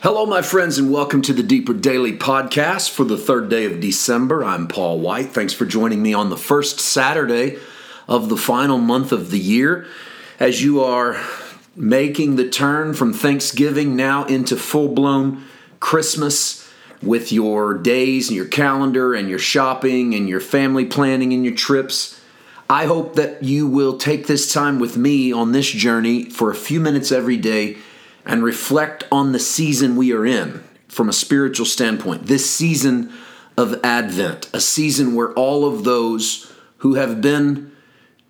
Hello, my friends, and welcome to the Deeper Daily Podcast for the third day of December. I'm Paul White. Thanks for joining me on the first Saturday of the final month of the year. As you are making the turn from Thanksgiving now into full blown Christmas with your days and your calendar and your shopping and your family planning and your trips, I hope that you will take this time with me on this journey for a few minutes every day and reflect on the season we are in from a spiritual standpoint. This season of Advent, a season where all of those who have been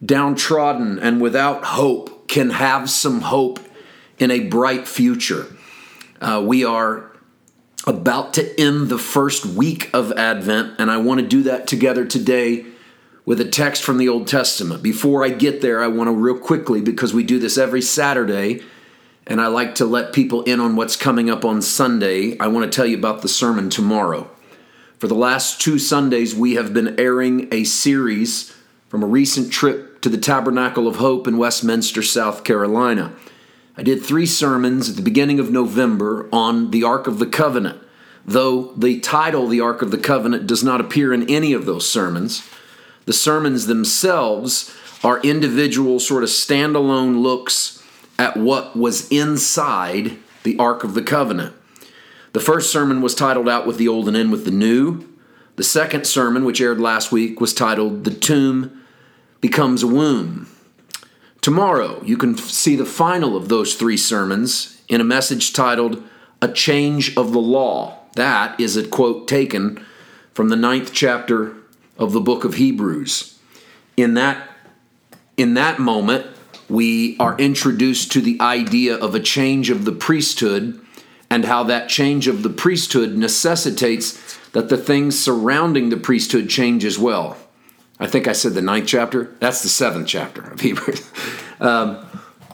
downtrodden and without hope can have some hope in a bright future. Uh, we are about to end the first week of Advent, and I want to do that together today with a text from the Old Testament. Before I get there, I want to real quickly, because we do this every Saturday, and I like to let people in on what's coming up on Sunday. I want to tell you about the sermon tomorrow. For the last two Sundays, we have been airing a series from a recent trip to the Tabernacle of Hope in Westminster, South Carolina. I did three sermons at the beginning of November on the Ark of the Covenant, though the title, The Ark of the Covenant, does not appear in any of those sermons. The sermons themselves are individual, sort of standalone looks at what was inside the Ark of the Covenant. The first sermon was titled Out with the Old and In with the New. The second sermon, which aired last week, was titled The Tomb Becomes a Womb. Tomorrow, you can see the final of those three sermons in a message titled A Change of the Law. That is a quote taken from the ninth chapter of the book of Hebrews. In that, in that moment, we are introduced to the idea of a change of the priesthood and how that change of the priesthood necessitates that the things surrounding the priesthood change as well. I think I said the ninth chapter. That's the seventh chapter of Hebrews. Um,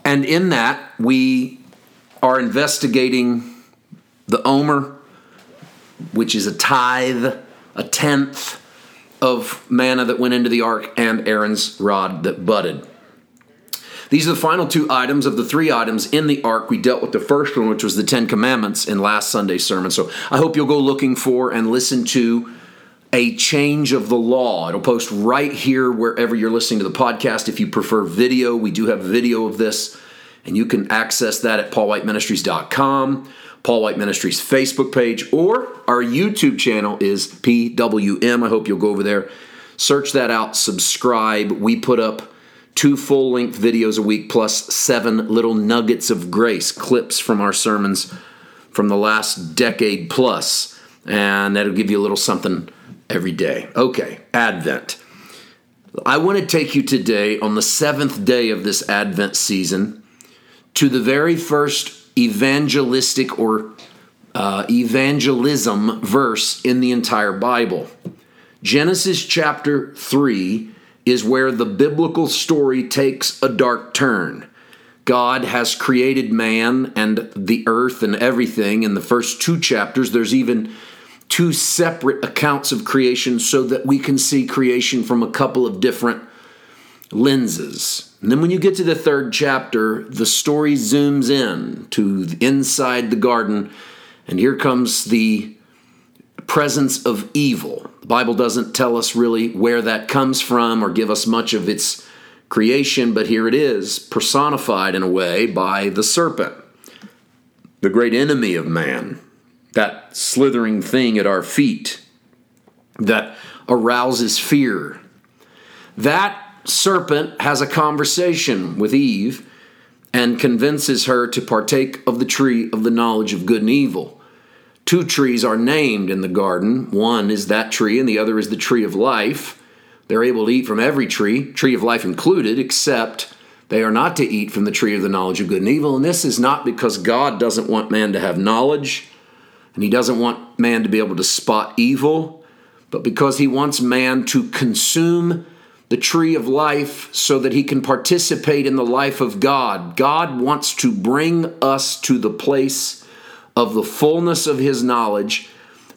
and in that, we are investigating the Omer, which is a tithe, a tenth of manna that went into the ark, and Aaron's rod that budded. These are the final two items of the three items in the ark. We dealt with the first one, which was the Ten Commandments, in last Sunday's sermon. So I hope you'll go looking for and listen to a change of the law. It'll post right here wherever you're listening to the podcast. If you prefer video, we do have video of this, and you can access that at paulwhiteministries.com. Paul White Ministries Facebook page, or our YouTube channel is PWM. I hope you'll go over there, search that out, subscribe. We put up two full length videos a week plus seven little nuggets of grace, clips from our sermons from the last decade plus, and that'll give you a little something every day. Okay, Advent. I want to take you today on the seventh day of this Advent season to the very first evangelistic or uh, evangelism verse in the entire Bible. Genesis chapter 3 is where the biblical story takes a dark turn. God has created man and the earth and everything. In the first two chapters, there's even two separate accounts of creation so that we can see creation from a couple of different lenses. And then when you get to the third chapter, the story zooms in to inside the garden, and here comes the presence of evil. The Bible doesn't tell us really where that comes from or give us much of its creation, but here it is, personified in a way by the serpent, the great enemy of man, that slithering thing at our feet that arouses fear. That serpent has a conversation with Eve and convinces her to partake of the tree of the knowledge of good and evil. Two trees are named in the garden. One is that tree, and the other is the tree of life. They're able to eat from every tree, tree of life included, except they are not to eat from the tree of the knowledge of good and evil. And this is not because God doesn't want man to have knowledge, and He doesn't want man to be able to spot evil, but because He wants man to consume the tree of life so that he can participate in the life of God. God wants to bring us to the place of the fullness of his knowledge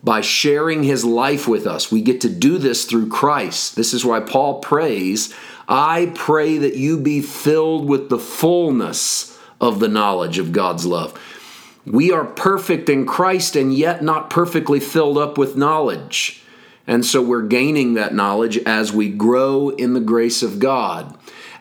by sharing his life with us. We get to do this through Christ. This is why Paul prays, I pray that you be filled with the fullness of the knowledge of God's love. We are perfect in Christ and yet not perfectly filled up with knowledge. And so we're gaining that knowledge as we grow in the grace of God.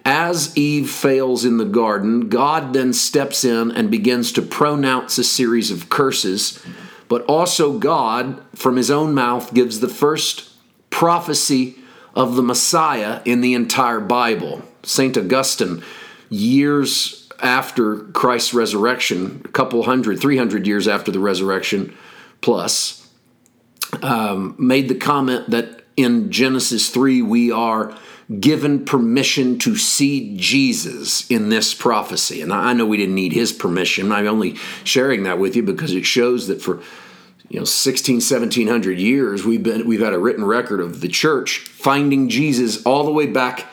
As Eve fails in the garden, God then steps in and begins to pronounce a series of curses. But also, God, from his own mouth, gives the first prophecy of the Messiah in the entire Bible. St. Augustine, years after Christ's resurrection, a couple hundred, 300 years after the resurrection plus, um, made the comment that in Genesis 3 we are given permission to see Jesus in this prophecy. And I know we didn't need his permission. I'm only sharing that with you because it shows that for you know 16 1700 years we've been we've had a written record of the church finding Jesus all the way back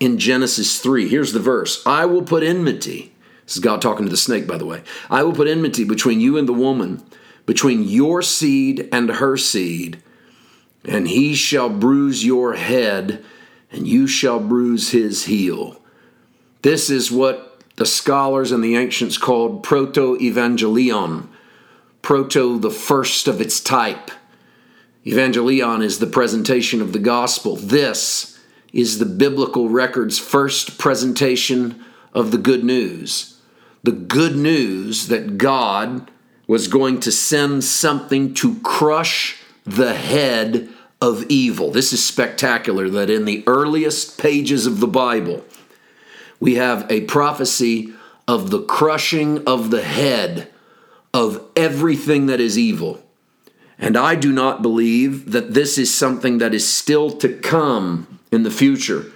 in Genesis 3. Here's the verse. I will put enmity. This is God talking to the snake by the way. I will put enmity between you and the woman, between your seed and her seed, and he shall bruise your head and you shall bruise his heel. This is what the scholars and the ancients called proto evangelion, proto the first of its type. Evangelion is the presentation of the gospel. This is the biblical record's first presentation of the good news. The good news that God was going to send something to crush the head of evil. This is spectacular that in the earliest pages of the Bible, we have a prophecy of the crushing of the head of everything that is evil. And I do not believe that this is something that is still to come in the future,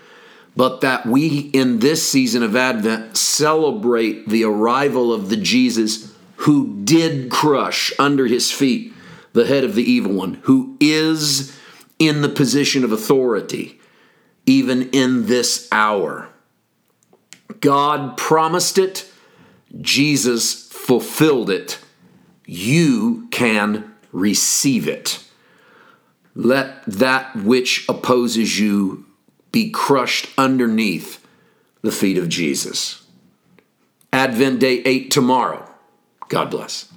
but that we in this season of Advent celebrate the arrival of the Jesus who did crush under his feet the head of the evil one, who is in the position of authority, even in this hour. God promised it, Jesus fulfilled it. You can receive it. Let that which opposes you be crushed underneath the feet of Jesus. Advent Day 8 tomorrow. God bless.